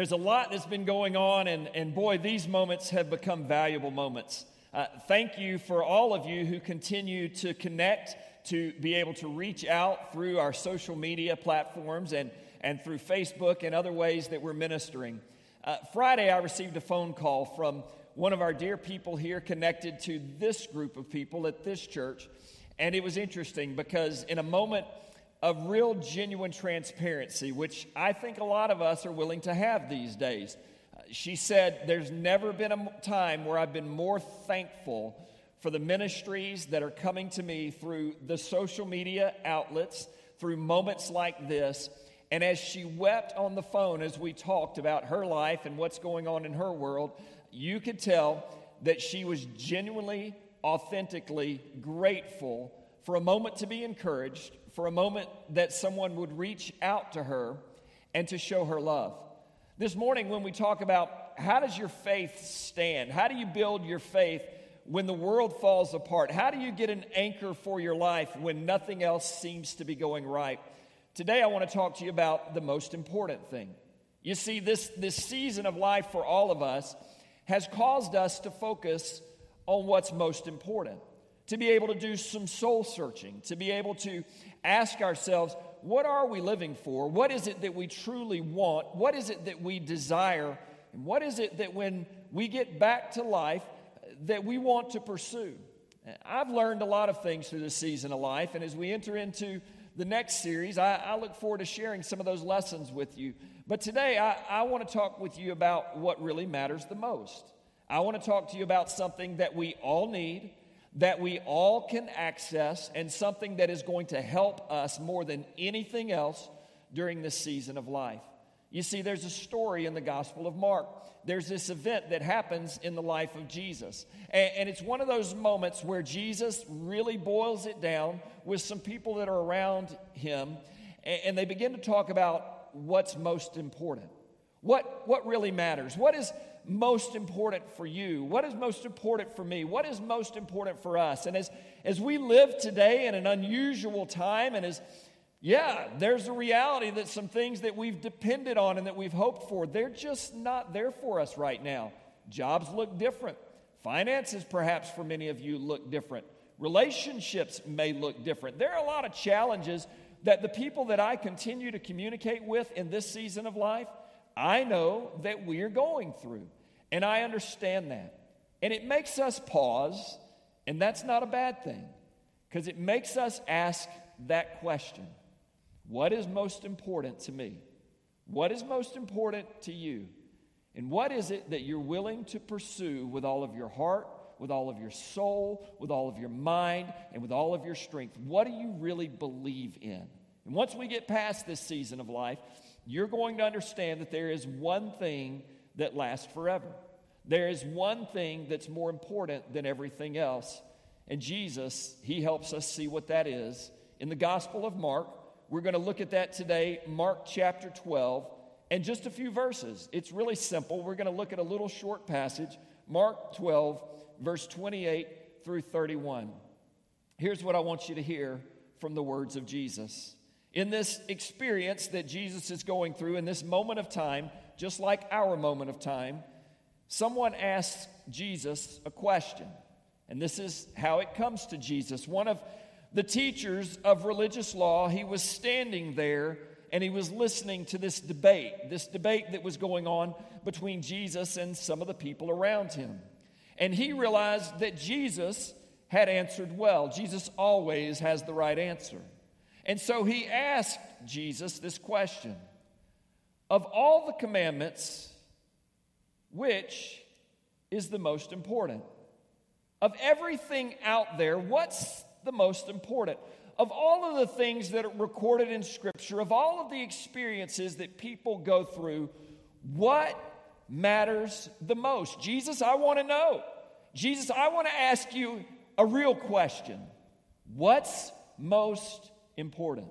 There's, a lot that's been going on, and, and boy, these moments have become valuable moments. Uh, thank you for all of you who continue to connect, to be able to reach out through our social media platforms and, and through Facebook and other ways that we're ministering. Uh, Friday, I received a phone call from one of our dear people here connected to this group of people at this church. And it was interesting because, in a moment of real, genuine transparency, which I think a lot of us are willing to have these days. She said, There's never been a time where I've been more thankful for the ministries that are coming to me through the social media outlets, through moments like this. And as she wept on the phone as we talked about her life and what's going on in her world, you could tell that she was genuinely, authentically grateful for a moment to be encouraged, for a moment that someone would reach out to her and to show her love. This morning, when we talk about how does your faith stand, how do you build your faith when the world falls apart, how do you get an anchor for your life when nothing else seems to be going right? Today, I want to talk to you about the most important thing. You see, this, this season of life for all of us has caused us to focus on what's most important to be able to do some soul searching, to be able to ask ourselves, what are we living for? What is it that we truly want? What is it that we desire? And what is it that when we get back to life that we want to pursue? I've learned a lot of things through this season of life, and as we enter into the next series, I, I look forward to sharing some of those lessons with you. But today, I, I want to talk with you about what really matters the most. I want to talk to you about something that we all need, that we all can access and something that is going to help us more than anything else during this season of life. You see, there's a story in the Gospel of Mark. There's this event that happens in the life of Jesus. And, and, it's one of those moments where Jesus really boils it down with some people that are around him, and, and they begin to talk about what's most important. What, what really matters? What is most important for you? What is most important for me? What is most important for us? And as, as we live today in an unusual time, and as, yeah, there's a reality that some things that we've depended on and that we've hoped for, they're just not there for us right now. Jobs look different. Finances, perhaps for many of you, look different. Relationships may look different. There are a lot of challenges that the people that I continue to communicate with in this season of life, I know that we are going through. And I understand that. And it makes us pause, and that's not a bad thing because it makes us ask that question What is most important to me? What is most important to you? And what is it that you're willing to pursue with all of your heart, with all of your soul, with all of your mind, and with all of your strength? What do you really believe in? And once we get past this season of life, you're going to understand that there is one thing that lasts forever. There is one thing that's more important than everything else. And Jesus, He helps us see what that is. In the Gospel of Mark, we're going to look at that today, Mark chapter 12, and just a few verses. It's really simple. We're going to look at a little short passage, Mark 12, verse 28 through 31. Here's what I want you to hear from the words of Jesus. In this experience that Jesus is going through, in this moment of time, just like our moment of time, someone asks Jesus a question. And this is how it comes to Jesus. One of the teachers of religious law, he was standing there and he was listening to this debate, this debate that was going on between Jesus and some of the people around him. And he realized that Jesus had answered well. Jesus always has the right answer. And so he asked Jesus this question Of all the commandments, which is the most important? Of everything out there, what's the most important? Of all of the things that are recorded in Scripture, of all of the experiences that people go through, what matters the most? Jesus, I want to know. Jesus, I want to ask you a real question. What's most important?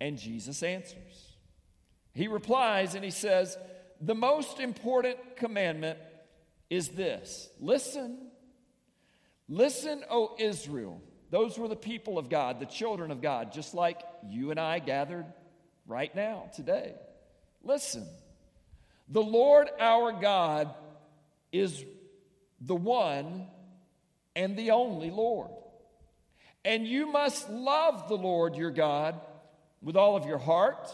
And Jesus answers. He replies and he says, The most important commandment is this listen. Listen, O Israel. Those were the people of God, the children of God, just like you and I gathered right now, today. Listen, The Lord our God is the one and the only Lord. And you must love the Lord your God with all of your heart,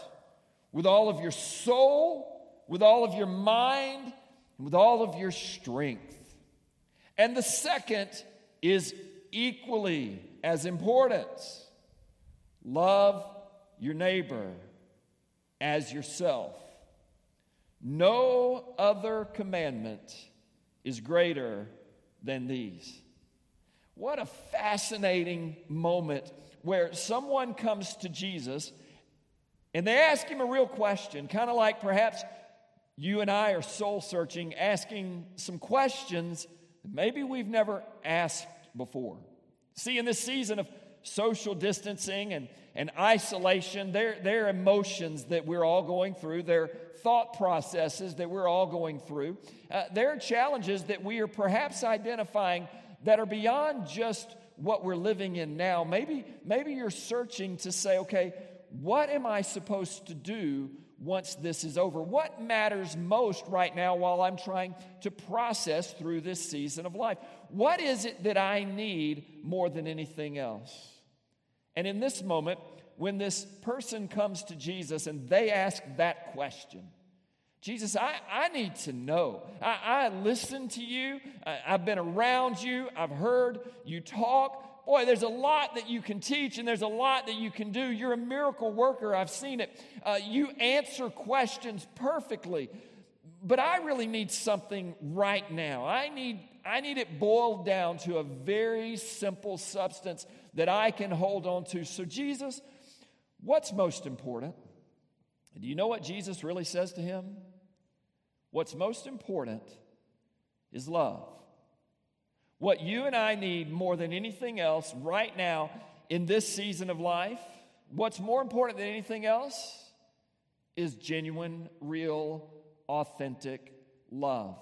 with all of your soul, with all of your mind, and with all of your strength. And the second is equally as important love your neighbor as yourself. No other commandment is greater than these. What a fascinating moment where someone comes to Jesus and they ask him a real question, kind of like perhaps you and I are soul searching, asking some questions that maybe we've never asked before. See, in this season of social distancing and, and isolation, their, there are emotions that we're all going through, their thought processes that we're all going through. Uh, there are challenges that we are perhaps identifying that are beyond just what we're living in now. Maybe, maybe you're searching to say, okay, what am I supposed to do once this is over? What matters most right now while I'm trying to process through this season of life? What is it that I need more than anything else? And in this moment, when this person comes to Jesus and they ask that question, Jesus, I, I need to know. I, I listen to you. I, I've been around you. I've heard you talk. Boy, there's a lot that you can teach and there's a lot that you can do. You're a miracle worker. I've seen it. Uh, you answer questions perfectly. But I really need something right now. I need, I need it boiled down to a very simple substance that I can hold on to. So, Jesus, what's most important? Do you know what Jesus really says to him? What's most important is love. What you and I need more than anything else right now in this season of life, what's more important than anything else is genuine, real, authentic love.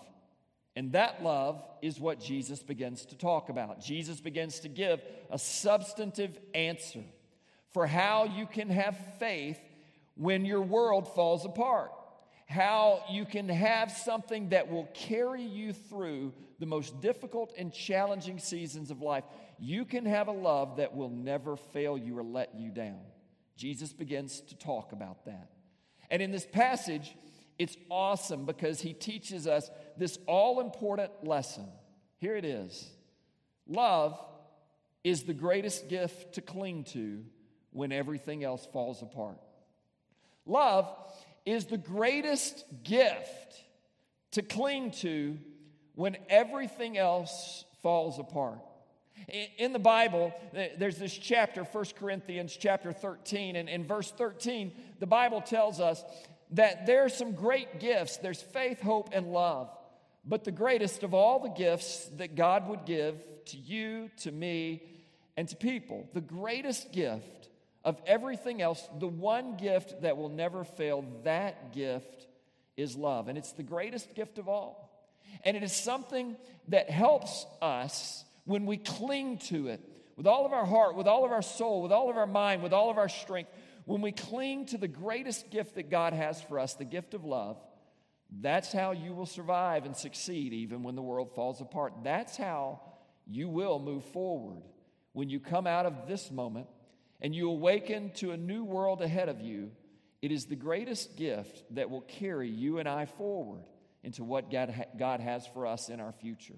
And that love is what Jesus begins to talk about. Jesus begins to give a substantive answer for how you can have faith when your world falls apart how you can have something that will carry you through the most difficult and challenging seasons of life. You can have a love that will never fail you or let you down. Jesus begins to talk about that. And in this passage, it's awesome because he teaches us this all important lesson. Here it is Love is the greatest gift to cling to when everything else falls apart. Love is the greatest gift to cling to when everything else falls apart. In the Bible, there's this chapter, 1 Corinthians chapter 13, and in verse 13, the Bible tells us that there are some great gifts. There's faith, hope, and love. But the greatest of all the gifts that God would give to you, to me, and to people, the greatest gift of everything else, the one gift that will never fail, that gift is love. And it's the greatest gift of all. And it is something that helps us when we cling to it with all of our heart, with all of our soul, with all of our mind, with all of our strength. When we cling to the greatest gift that God has for us, the gift of love, that's how you will survive and succeed even when the world falls apart. That's how you will move forward when you come out of this moment and you awaken to a new world ahead of you, it is the greatest gift that will carry you and I forward into what God, God has for us in our future.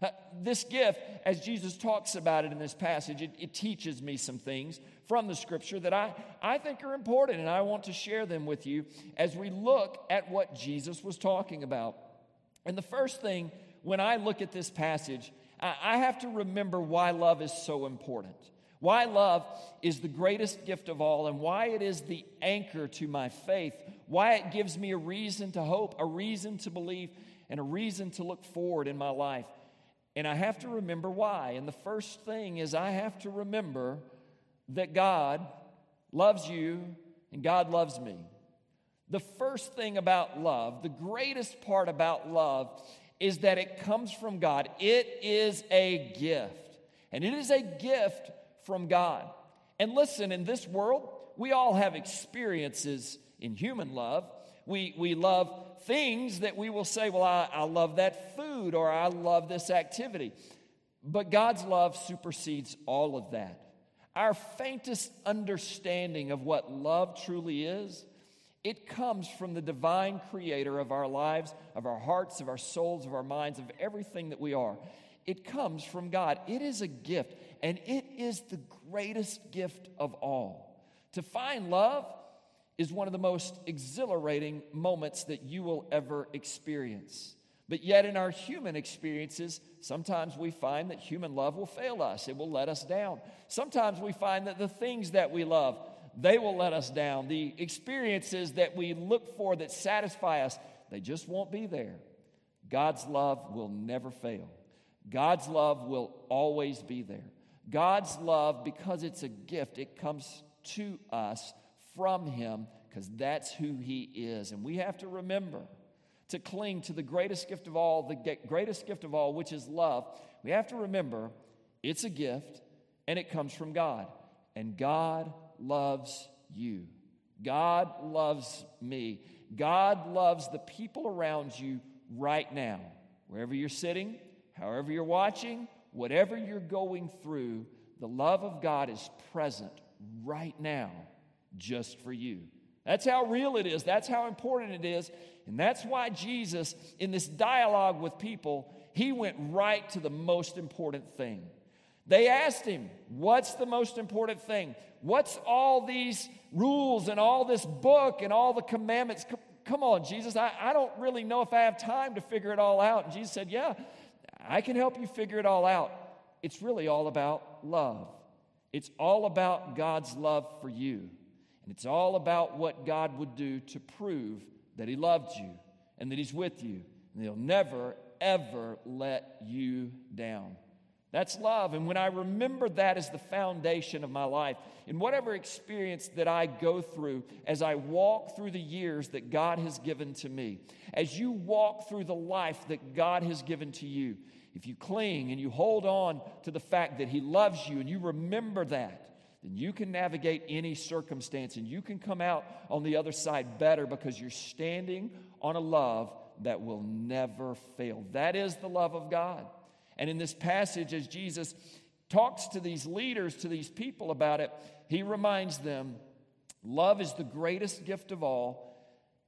Uh, this gift, as Jesus talks about it in this passage, it, it teaches me some things from the scripture that I, I think are important, and I want to share them with you as we look at what Jesus was talking about. And the first thing, when I look at this passage, I, I have to remember why love is so important. Why love is the greatest gift of all, and why it is the anchor to my faith, why it gives me a reason to hope, a reason to believe, and a reason to look forward in my life. And I have to remember why. And the first thing is, I have to remember that God loves you and God loves me. The first thing about love, the greatest part about love, is that it comes from God. It is a gift. And it is a gift from God. And listen, in this world, we all have experiences in human love. We, we love things that we will say, well, I, I love that food or I love this activity. But God's love supersedes all of that. Our faintest understanding of what love truly is, it comes from the divine creator of our lives, of our hearts, of our souls, of our minds, of everything that we are. It comes from God. It is a gift, and it is the greatest gift of all. To find love is one of the most exhilarating moments that you will ever experience. But yet, in our human experiences, sometimes we find that human love will fail us. It will let us down. Sometimes we find that the things that we love, they will let us down. The experiences that we look for that satisfy us, they just won't be there. God's love will never fail. God's love will always be there. God's love, because it's a gift, it comes to us from Him because that's who He is. And we have to remember to cling to the greatest gift of all, the greatest gift of all, which is love, we have to remember it's a gift and it comes from God. And God loves you. God loves me. God loves the people around you right now. Wherever you're sitting, however you're watching, whatever you're going through, the love of God is present right now just for you. That's how real it is. That's how important it is. And that's why Jesus, in this dialogue with people, he went right to the most important thing. They asked him, What's the most important thing? What's all these rules and all this book and all the commandments? Come on, Jesus, I, I don't really know if I have time to figure it all out. And Jesus said, Yeah, I can help you figure it all out. It's really all about love. It's all about God's love for you. And it's all about what God would do to prove that He loved you and that He's with you, and He'll never, ever let you down. That's love. And when I remember that as the foundation of my life, in whatever experience that I go through as I walk through the years that God has given to me, as you walk through the life that God has given to you, if you cling and you hold on to the fact that He loves you and you remember that, then you can navigate any circumstance and you can come out on the other side better because you're standing on a love that will never fail. That is the love of God. And in this passage, as Jesus talks to these leaders, to these people about it, he reminds them love is the greatest gift of all.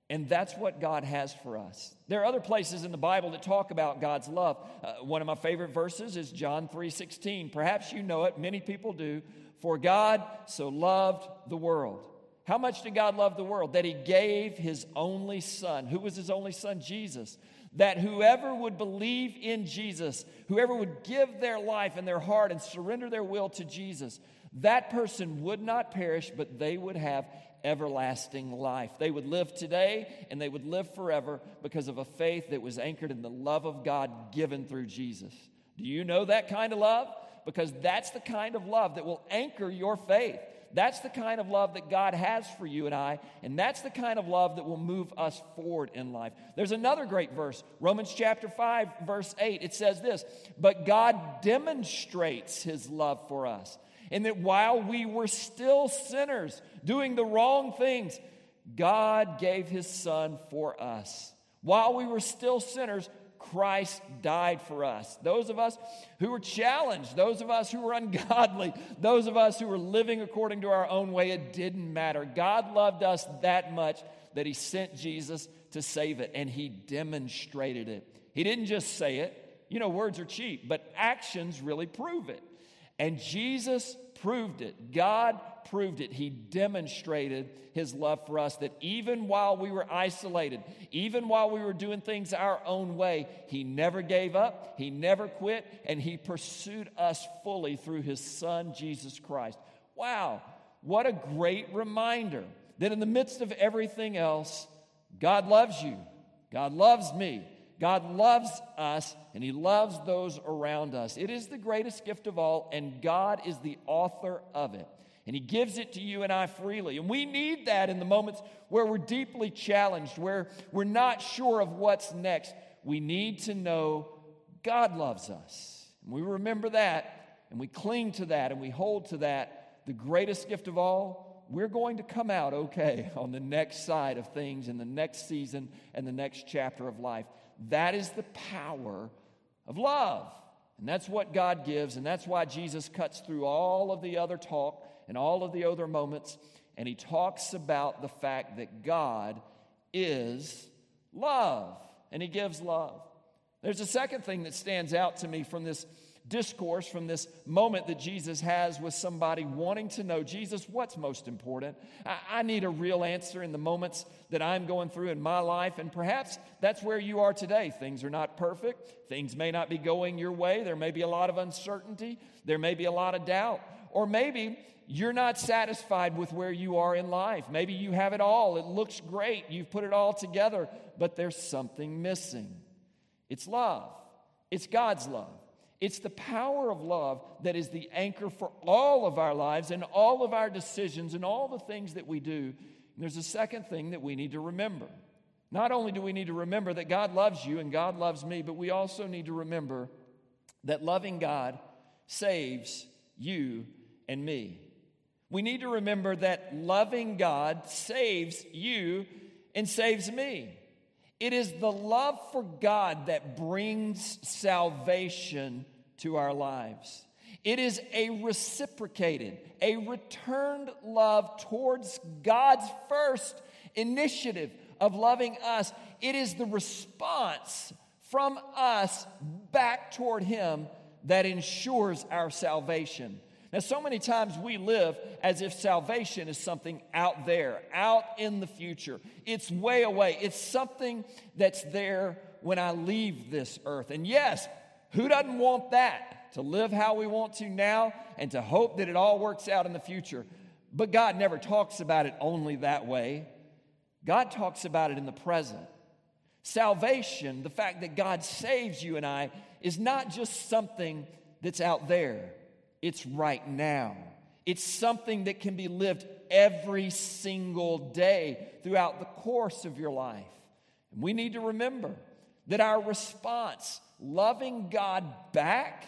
And that's what God has for us. There are other places in the Bible that talk about God's love. Uh, one of my favorite verses is John 3:16. Perhaps you know it, many people do. For God so loved the world. How much did God love the world? That He gave His only Son. Who was His only Son? Jesus. That whoever would believe in Jesus, whoever would give their life and their heart and surrender their will to Jesus, that person would not perish, but they would have everlasting life. They would live today and they would live forever because of a faith that was anchored in the love of God given through Jesus. Do you know that kind of love? because that's the kind of love that will anchor your faith. That's the kind of love that God has for you and I, and that's the kind of love that will move us forward in life. There's another great verse, Romans chapter 5, verse 8. It says this But God demonstrates his love for us, in that while we were still sinners, doing the wrong things, God gave his son for us. While we were still sinners, Christ died for us. Those of us who were challenged, those of us who were ungodly, those of us who were living according to our own way, it didn't matter. God loved us that much that He sent Jesus to save it, and He demonstrated it. He didn't just say it. You know, words are cheap, but actions really prove it. And Jesus proved it. God proved it. He demonstrated his love for us that even while we were isolated, even while we were doing things our own way, he never gave up, he never quit, and he pursued us fully through his son, Jesus Christ. Wow, what a great reminder that in the midst of everything else, God loves you, God loves me. God loves us and He loves those around us. It is the greatest gift of all, and God is the author of it. And He gives it to you and I freely. And we need that in the moments where we're deeply challenged, where we're not sure of what's next. We need to know God loves us. And we remember that, and we cling to that, and we hold to that. The greatest gift of all, we're going to come out okay on the next side of things in the next season and the next chapter of life. That is the power of love. And that's what God gives, and that's why Jesus cuts through all of the other talk and all of the other moments, and he talks about the fact that God is love, and he gives love. There's a second thing that stands out to me from this discourse, from this moment that Jesus has with somebody wanting to know Jesus, what's most important? I, I, need a real answer in the moments that I'm going through in my life, and perhaps that's where you are today. Things are not perfect, things may not be going your way, there may be a lot of uncertainty, there may be a lot of doubt, or maybe you're not satisfied with where you are in life. Maybe you have it all, it looks great, you've put it all together, but there's something missing. It's love, it's God's love. It's the power of love that is the anchor for all of our lives and all of our decisions and all the things that we do. And there's a second thing that we need to remember. Not only do we need to remember that God loves you and God loves me, but we also need to remember that loving God saves you and me. We need to remember that loving God saves you and saves me. It is the love for God that brings salvation to our lives. It is a reciprocated, a returned love towards God's first initiative of loving us. It is the response from us back toward Him that ensures our salvation. Now, so many times we live as if salvation is something out there, out in the future. It's way away. It's something that's there when I leave this earth. And yes, who doesn't want that? To live how we want to now and to hope that it all works out in the future. But God never talks about it only that way. God talks about it in the present. Salvation, the fact that God saves you and I, is not just something that's out there it's right now. It's something that can be lived every single day throughout the course of your life. And we need to remember that our response, loving God back,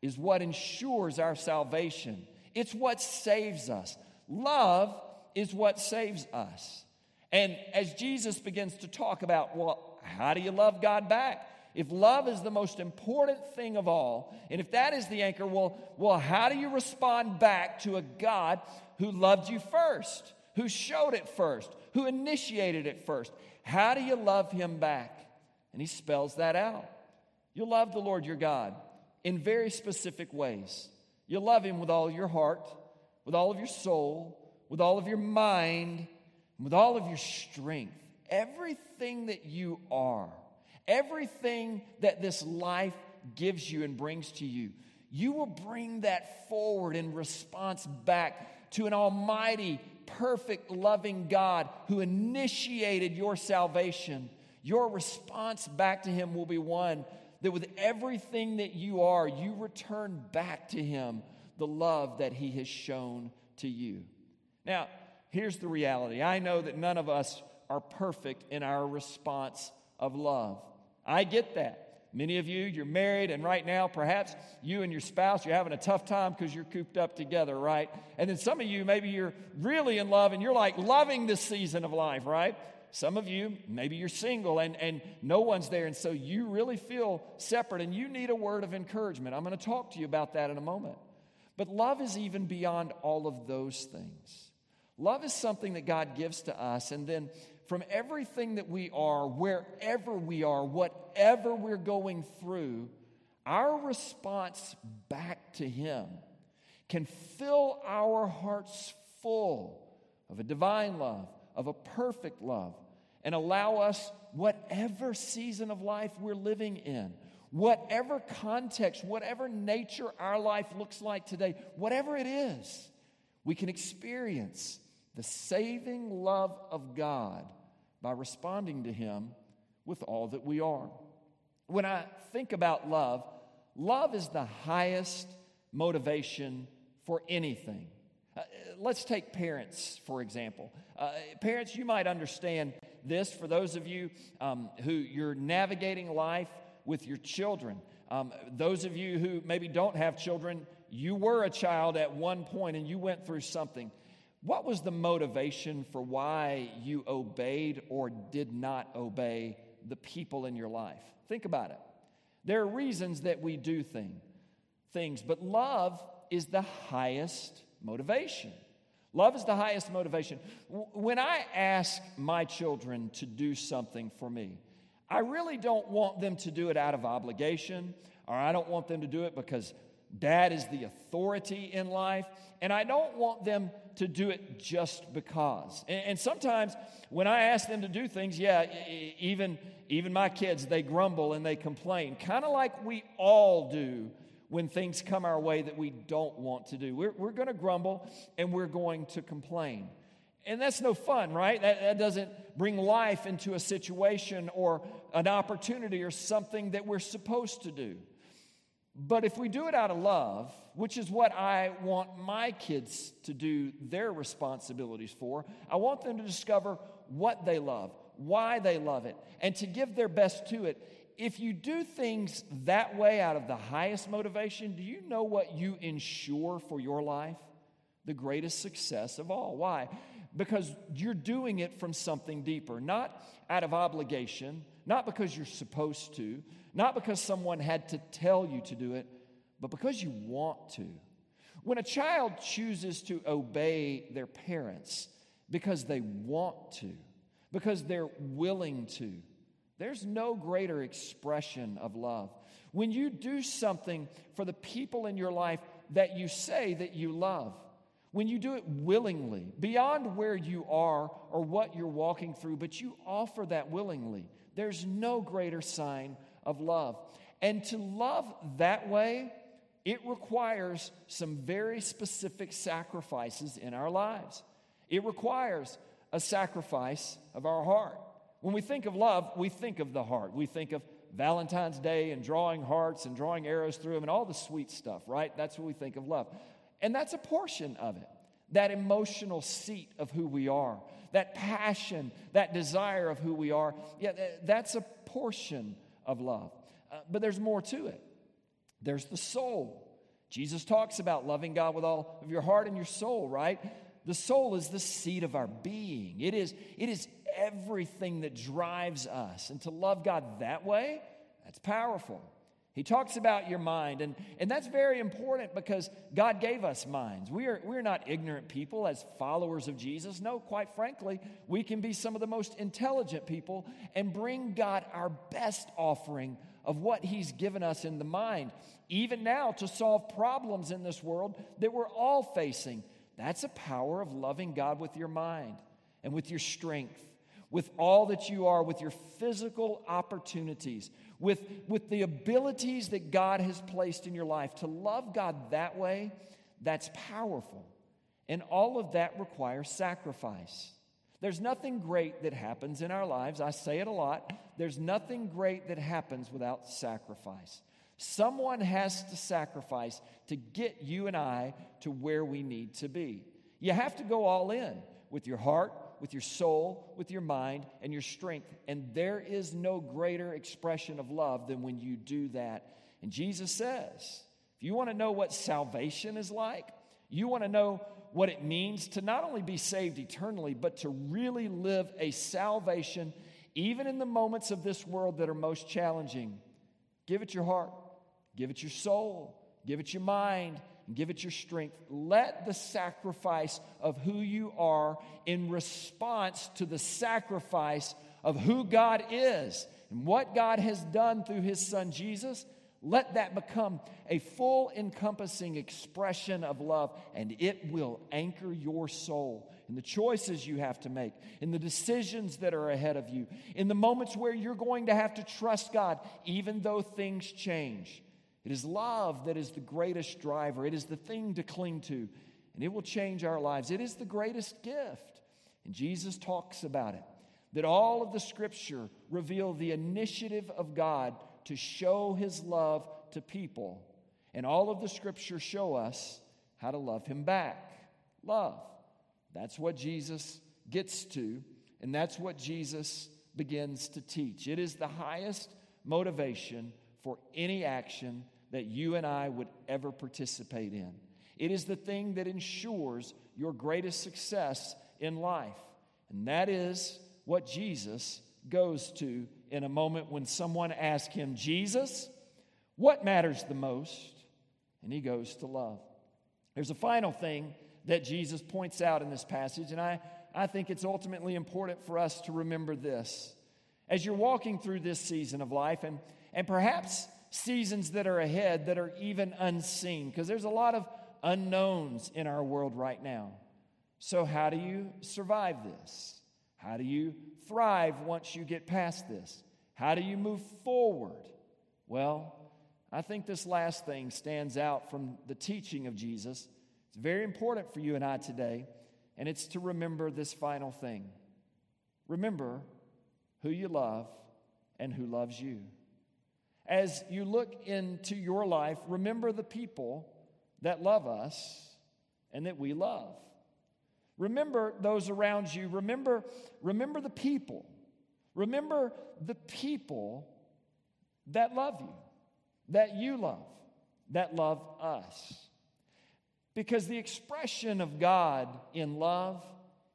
is what ensures our salvation. It's what saves us. Love is what saves us. And as Jesus begins to talk about, well, how do you love God back? If love is the most important thing of all, and if that is the anchor, well, well, how do you respond back to a God who loved you first, who showed it first, who initiated it first? How do you love him back? And he spells that out. You'll love the Lord your God in very specific ways. You'll love him with all your heart, with all of your soul, with all of your mind, with all of your strength. Everything that you are everything that this life gives you and brings to you, you will bring that forward in response back to an almighty, perfect, loving God who initiated your salvation. Your response back to Him will be one that with everything that you are, you return back to Him the love that He has shown to you. Now, here's the reality I know that none of us are perfect in our response of love. I get that. Many of you, you're married, and right now, perhaps you and your spouse, you're having a tough time because you're cooped up together, right? And then some of you, maybe you're really in love and you're like loving this season of life, right? Some of you, maybe you're single and, and no one's there, and so you really feel separate and you need a word of encouragement. I'm going to talk to you about that in a moment. But love is even beyond all of those things. Love is something that God gives to us, and then from everything that we are, wherever we are, whatever we're going through, our response back to Him can fill our hearts full of a divine love, of a perfect love, and allow us, whatever season of life we're living in, whatever context, whatever nature our life looks like today, whatever it is, we can experience the saving love of God by responding to Him with all that we are. When I think about love, love is the highest motivation for anything. Uh, let's take parents, for example. Uh, parents, you might understand this for those of you um, who you're navigating life with your children. Um, those of you who maybe don't have children, you were a child at one point and you went through something. What was the motivation for why you obeyed or did not obey the people in your life? Think about it. There are reasons that we do thing, things, but love is the highest motivation. Love is the highest motivation. When I ask my children to do something for me, I really don't want them to do it out of obligation, or I don't want them to do it because dad is the authority in life, and I don't want them to do it just because. And, sometimes when I ask them to do things, yeah, even, even my kids, they grumble and they complain, kind of like we all do when things come our way that we don't want to do. We're, we're going to grumble and we're going to complain. And that's no fun, right? That, that doesn't bring life into a situation or an opportunity or something that we're supposed to do. But if we do it out of love, which is what I want my kids to do their responsibilities for, I want them to discover what they love, why they love it, and to give their best to it if you do things that way out of the highest motivation, do you know what you ensure for your life? The greatest success of all. Why? Because you're doing it from something deeper, not out of obligation, not because you're supposed to, not because someone had to tell you to do it, but because you want to. When a child chooses to obey their parents because they want to, because they're willing to, there's no greater expression of love. When you do something for the people in your life that you say that you love, when you do it willingly, beyond where you are or what you're walking through, but you offer that willingly, there's no greater sign of love. And to love that way, it requires some very specific sacrifices in our lives. It requires a sacrifice of our heart. When we think of love, we think of the heart. We think of Valentine's Day and drawing hearts and drawing arrows through them and all the sweet stuff, right? That's what we think of love. And that's a portion of it. That emotional seat of who we are, that passion, that desire of who we are. Yeah, that's a portion of love. Uh, but there's more to it. There's the soul. Jesus talks about loving God with all of your heart and your soul, right? The soul is the seat of our being. It is, it is everything that drives us. And to love God that way, that's powerful. He talks about your mind, and, and that's very important because God gave us minds. We are, we're not ignorant people as followers of Jesus. No, quite frankly, we can be some of the most intelligent people and bring God our best offering of what He's given us in the mind, even now to solve problems in this world that we're all facing. That's a power of loving God with your mind and with your strength with all that you are, with your physical opportunities, with, with the abilities that God has placed in your life. To love God that way, that's powerful. And all of that requires sacrifice. There's nothing great that happens in our lives. I say it a lot. There's nothing great that happens without sacrifice. Someone has to sacrifice to get you and I to where we need to be. You have to go all in with your heart, with your soul, with your mind, and your strength. And there is no greater expression of love than when you do that. And Jesus says, if you want to know what salvation is like, you want to know what it means to not only be saved eternally, but to really live a salvation, even in the moments of this world that are most challenging. Give it your heart, give it your soul, give it your mind, and give it your strength. Let the sacrifice of who you are in response to the sacrifice of who God is and what God has done through his son Jesus. Let that become a full encompassing expression of love, and it will anchor your soul in the choices you have to make, in the decisions that are ahead of you, in the moments where you're going to have to trust God, even though things change. It is love that is the greatest driver. It is the thing to cling to, and it will change our lives. It is the greatest gift. And Jesus talks about it that all of the scripture reveal the initiative of God to show his love to people. And all of the scripture show us how to love him back. Love. That's what Jesus gets to, and that's what Jesus begins to teach. It is the highest motivation for any action that you and I would ever participate in. It is the thing that ensures your greatest success in life. And that is what Jesus goes to in a moment when someone asks him, Jesus, what matters the most? And he goes to love. There's a final thing that Jesus points out in this passage, and I, I think it's ultimately important for us to remember this. As you're walking through this season of life, and, and perhaps seasons that are ahead that are even unseen, because there's a lot of unknowns in our world right now. So, how do you survive this? How do you thrive once you get past this? How do you move forward? Well, I think this last thing stands out from the teaching of Jesus. It's very important for you and I today, and it's to remember this final thing. Remember who you love and who loves you. As you look into your life, remember the people that love us and that we love. Remember those around you. Remember, remember the people. Remember the people that love you, that you love, that love us. Because the expression of God in love,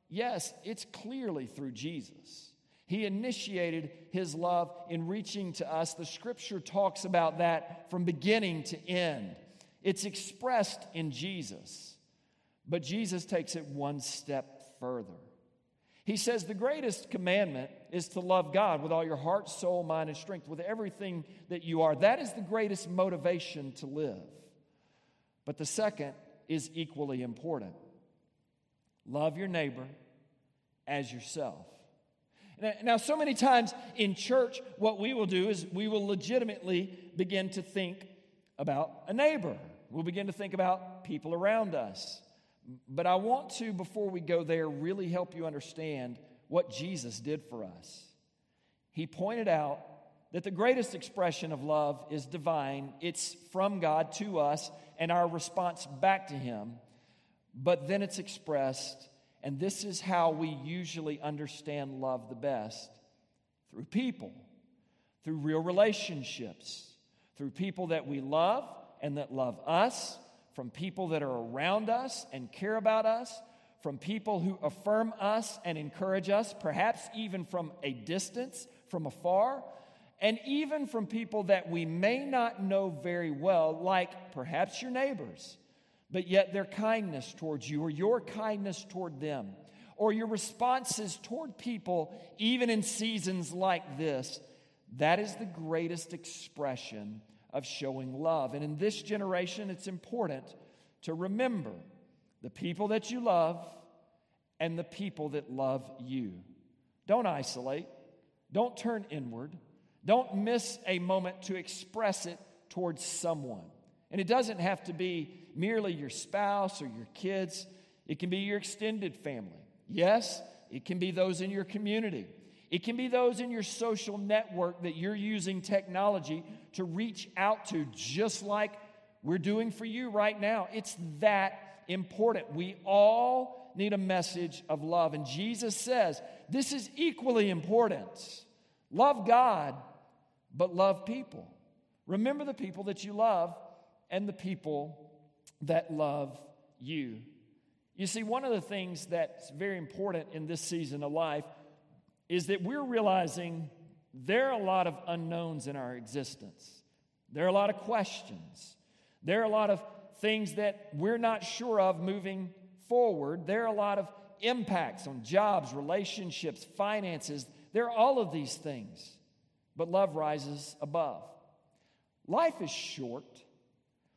yes, it's clearly through Jesus. He initiated his love in reaching to us. The scripture talks about that from beginning to end. It's expressed in Jesus. But Jesus takes it one step further. He says the greatest commandment is to love God with all your heart, soul, mind, and strength, with everything that you are. That is the greatest motivation to live. But the second is equally important love your neighbor as yourself. Now, so many times in church, what we will do is we will legitimately begin to think about a neighbor. We'll begin to think about people around us. But I want to, before we go there, really help you understand what Jesus did for us. He pointed out that the greatest expression of love is divine, it's from God to us and our response back to Him. But then it's expressed, and this is how we usually understand love the best through people, through real relationships, through people that we love and that love us from people that are around us and care about us, from people who affirm us and encourage us, perhaps even from a distance, from afar, and even from people that we may not know very well, like perhaps your neighbors, but yet their kindness towards you or your kindness toward them. Or your responses toward people, even in seasons like this, that is the greatest expression of showing love. And in this generation, it's important to remember the people that you love and the people that love you. Don't isolate, don't turn inward, don't miss a moment to express it towards someone. And it doesn't have to be merely your spouse or your kids, it can be your extended family. Yes, it can be those in your community. It can be those in your social network that you're using technology to reach out to, just like we're doing for you right now. It's that important. We all need a message of love. And Jesus says this is equally important. Love God, but love people. Remember the people that you love and the people that love you. You see, one of the things that's very important in this season of life is that we're realizing there are a lot of unknowns in our existence. There are a lot of questions. There are a lot of things that we're not sure of moving forward. There are a lot of impacts on jobs, relationships, finances. There are all of these things. But love rises above. Life is short.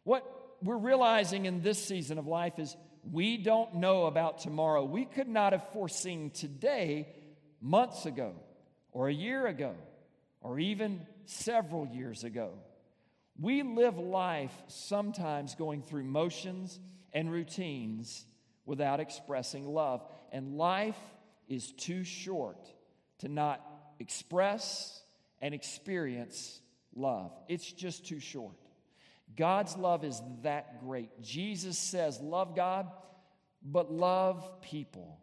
What we're realizing in this season of life is we don't know about tomorrow. We could not have foreseen today months ago, or a year ago, or even several years ago. We live life sometimes going through motions and routines without expressing love. And life is too short to not express and experience love. It's just too short. God's love is that great. Jesus says, Love God, but love people.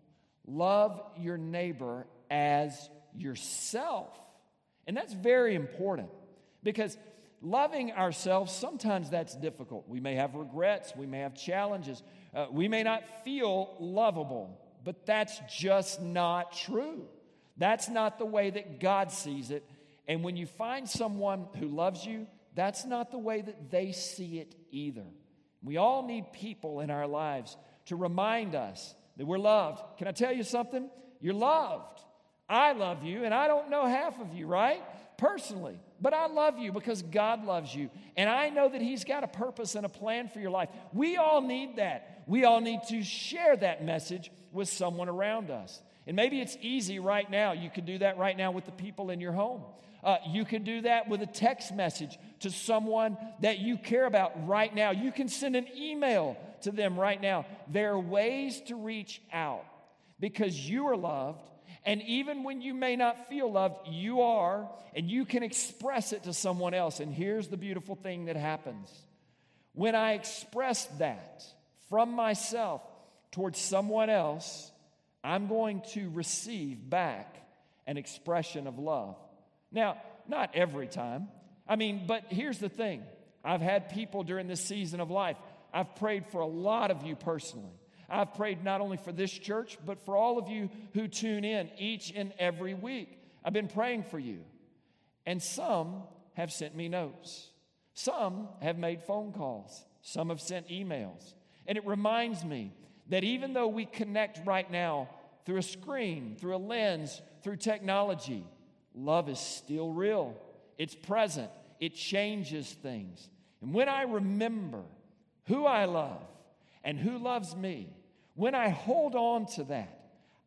Love your neighbor as yourself. And that's very important because loving ourselves, sometimes that's difficult. We may have regrets, we may have challenges, uh, we may not feel lovable, but that's just not true. That's not the way that God sees it. And when you find someone who loves you, that's not the way that they see it either. We all need people in our lives to remind us that we're loved. Can I tell you something? You're loved. I love you, and I don't know half of you, right? Personally. But I love you because God loves you. And I know that He's got a purpose and a plan for your life. We all need that. We all need to share that message with someone around us. And maybe it's easy right now. You could do that right now with the people in your home. Uh, you can do that with a text message to someone that you care about right now. You can send an email to them right now. There are ways to reach out because you are loved. And even when you may not feel loved, you are, and you can express it to someone else. And here's the beautiful thing that happens when I express that from myself towards someone else, I'm going to receive back an expression of love. Now, not every time. I mean, but here's the thing I've had people during this season of life, I've prayed for a lot of you personally. I've prayed not only for this church, but for all of you who tune in each and every week. I've been praying for you. And some have sent me notes, some have made phone calls, some have sent emails. And it reminds me that even though we connect right now through a screen, through a lens, through technology, love is still real. It's present, it changes things. And when I remember who I love and who loves me, when I hold on to that,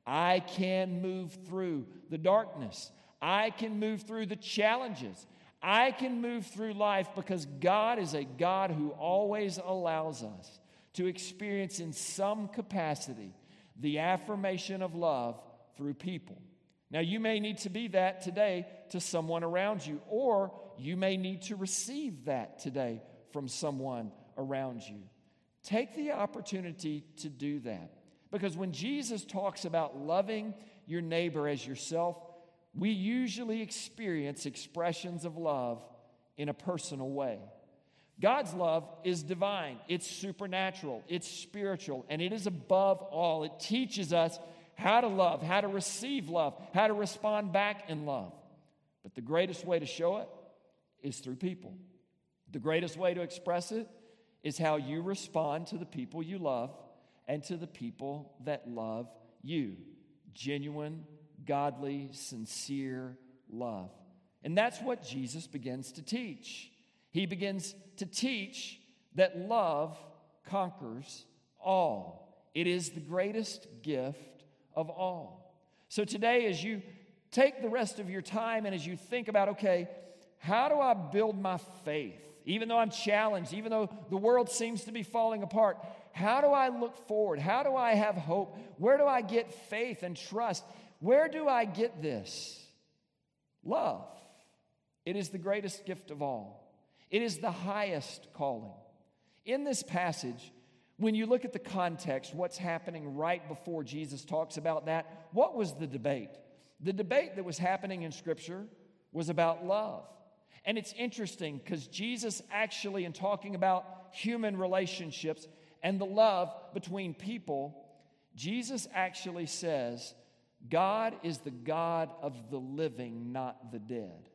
I can move through the darkness. I can move through the challenges. I can move through life because God is a God who always allows us to experience in some capacity the affirmation of love through people. Now, you may need to be that today to someone around you, or you may need to receive that today from someone around you. Take the opportunity to do that. Because when Jesus talks about loving your neighbor as yourself, we usually experience expressions of love in a personal way. God's love is divine, it's supernatural, it's spiritual, and it is above all. It teaches us how to love, how to receive love, how to respond back in love. But the greatest way to show it is through people. The greatest way to express it is how you respond to the people you love and to the people that love you. Genuine, godly, sincere love. And that's what Jesus begins to teach. He begins to teach that love conquers all. It is the greatest gift of all. So today, as you take the rest of your time and as you think about, okay, how do I build my faith? Even though I'm challenged, even though the world seems to be falling apart, how do I look forward? How do I have hope? Where do I get faith and trust? Where do I get this? Love. It is the greatest gift of all. It is the highest calling. In this passage, when you look at the context, what's happening right before Jesus talks about that, what was the debate? The debate that was happening in Scripture was about love. And it's interesting because Jesus actually, in talking about human relationships and the love between people, Jesus actually says, God is the God of the living, not the dead.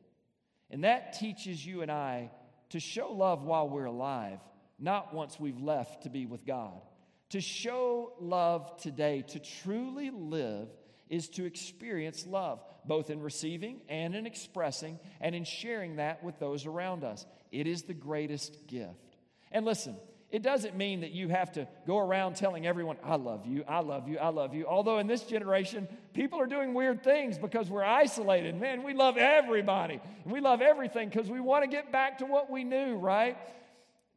And that teaches you and I to show love while we're alive, not once we've left to be with God. To show love today, to truly live, is to experience love, both in receiving and in expressing and in sharing that with those around us. It is the greatest gift. And listen, it doesn't mean that you have to go around telling everyone, I love you, I love you, I love you. Although in this generation, people are doing weird things because we're isolated. Man, we love everybody. We love everything because we want to get back to what we knew, right?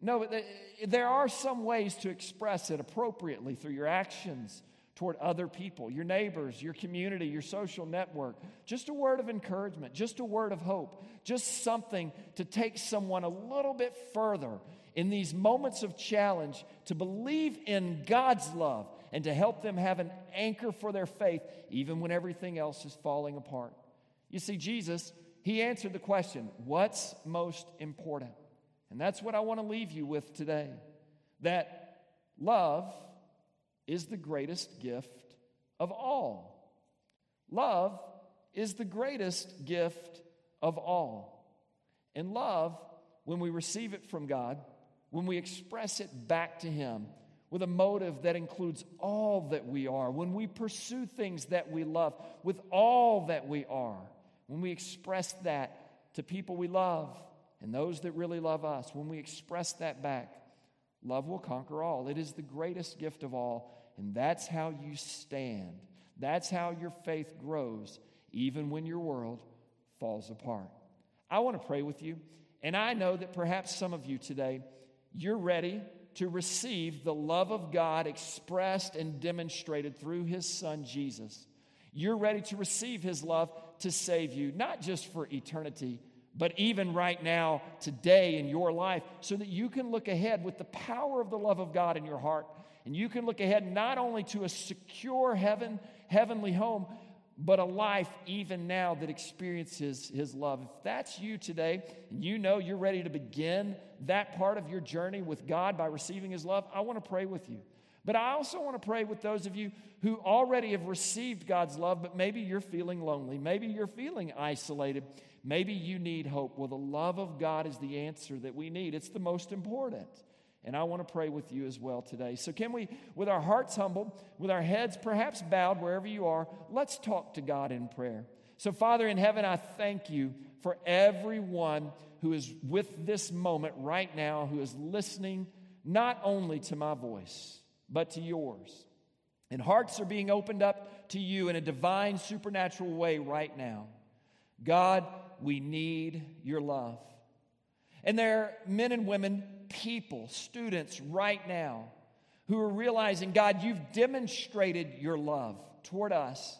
No, but there are some ways to express it appropriately through your actions toward other people, your neighbors, your community, your social network. Just a word of encouragement, just a word of hope, just something to take someone a little bit further in these moments of challenge to believe in God's love and to help them have an anchor for their faith, even when everything else is falling apart. You see, Jesus, he answered the question what's most important? And that's what I want to leave you with today that love is the greatest gift of all. Love is the greatest gift of all. And love, when we receive it from God, when we express it back to Him with a motive that includes all that we are, when we pursue things that we love with all that we are, when we express that to people we love and those that really love us, when we express that back, love will conquer all. It is the greatest gift of all, and that's how you stand. That's how your faith grows, even when your world falls apart. I want to pray with you, and I know that perhaps some of you today, you're ready to receive the love of God expressed and demonstrated through His Son Jesus. You're ready to receive His love to save you, not just for eternity, but even right now, today in your life, so that you can look ahead with the power of the love of God in your heart. And you can look ahead not only to a secure heaven, heavenly home, but a life even now that experiences His love. If that's you today, and you know you're ready to begin that part of your journey with God by receiving His love, I want to pray with you. But I also want to pray with those of you who already have received God's love, but maybe you're feeling lonely. Maybe you're feeling isolated. Maybe you need hope. Well, the love of God is the answer that we need, it's the most important. And I want to pray with you as well today. So, can we, with our hearts humbled, with our heads perhaps bowed wherever you are, let's talk to God in prayer. So, Father in heaven, I thank you for everyone who is with this moment right now, who is listening not only to my voice, but to yours. And hearts are being opened up to you in a divine, supernatural way right now. God, we need your love. And there are men and women people, students right now who are realizing, God, you've demonstrated your love toward us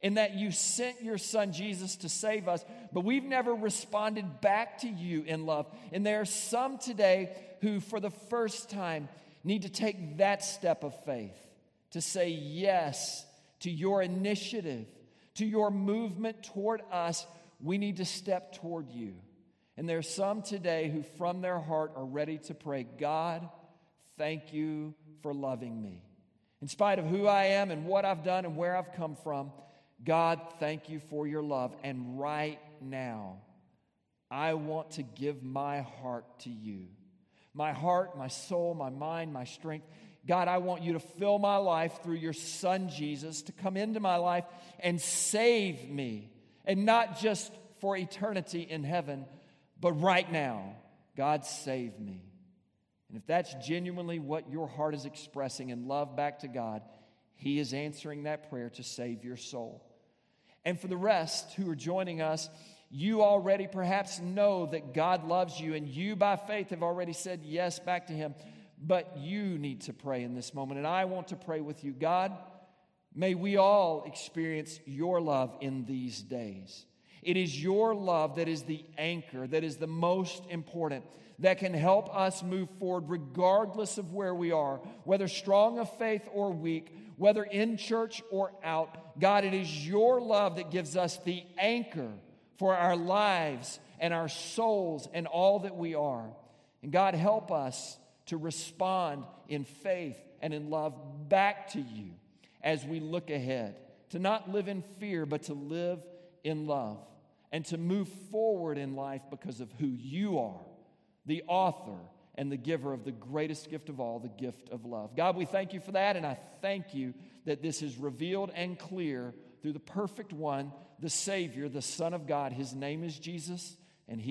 in that you sent your son Jesus to save us, but we've never responded back to you in love. And there are some today who, for the first time, need to take that step of faith to say yes to your initiative, to your movement toward us. We need to step toward you. And there are some today who, from their heart, are ready to pray, God, thank you for loving me. In spite of who I am and what I've done and where I've come from, God, thank you for your love. And right now, I want to give my heart to you. My heart, my soul, my mind, my strength. God, I want you to fill my life through your son Jesus to come into my life and save me. And not just for eternity in heaven, but right now, God save me. And if that's genuinely what your heart is expressing in love back to God, He is answering that prayer to save your soul. And for the rest who are joining us, you already perhaps know that God loves you, and you by faith have already said yes back to Him. But you need to pray in this moment. And I want to pray with you. God, may we all experience your love in these days. It is your love that is the anchor, that is the most important, that can help us move forward regardless of where we are, whether strong of faith or weak, whether in church or out. God, it is your love that gives us the anchor for our lives and our souls and all that we are. And God, help us to respond in faith and in love back to you as we look ahead, to not live in fear, but to live in love and to move forward in life because of who you are, the author and the giver of the greatest gift of all, the gift of love. God, we thank you for that, and I thank you that this is revealed and clear through the perfect one, the Savior, the Son of God. His name is Jesus.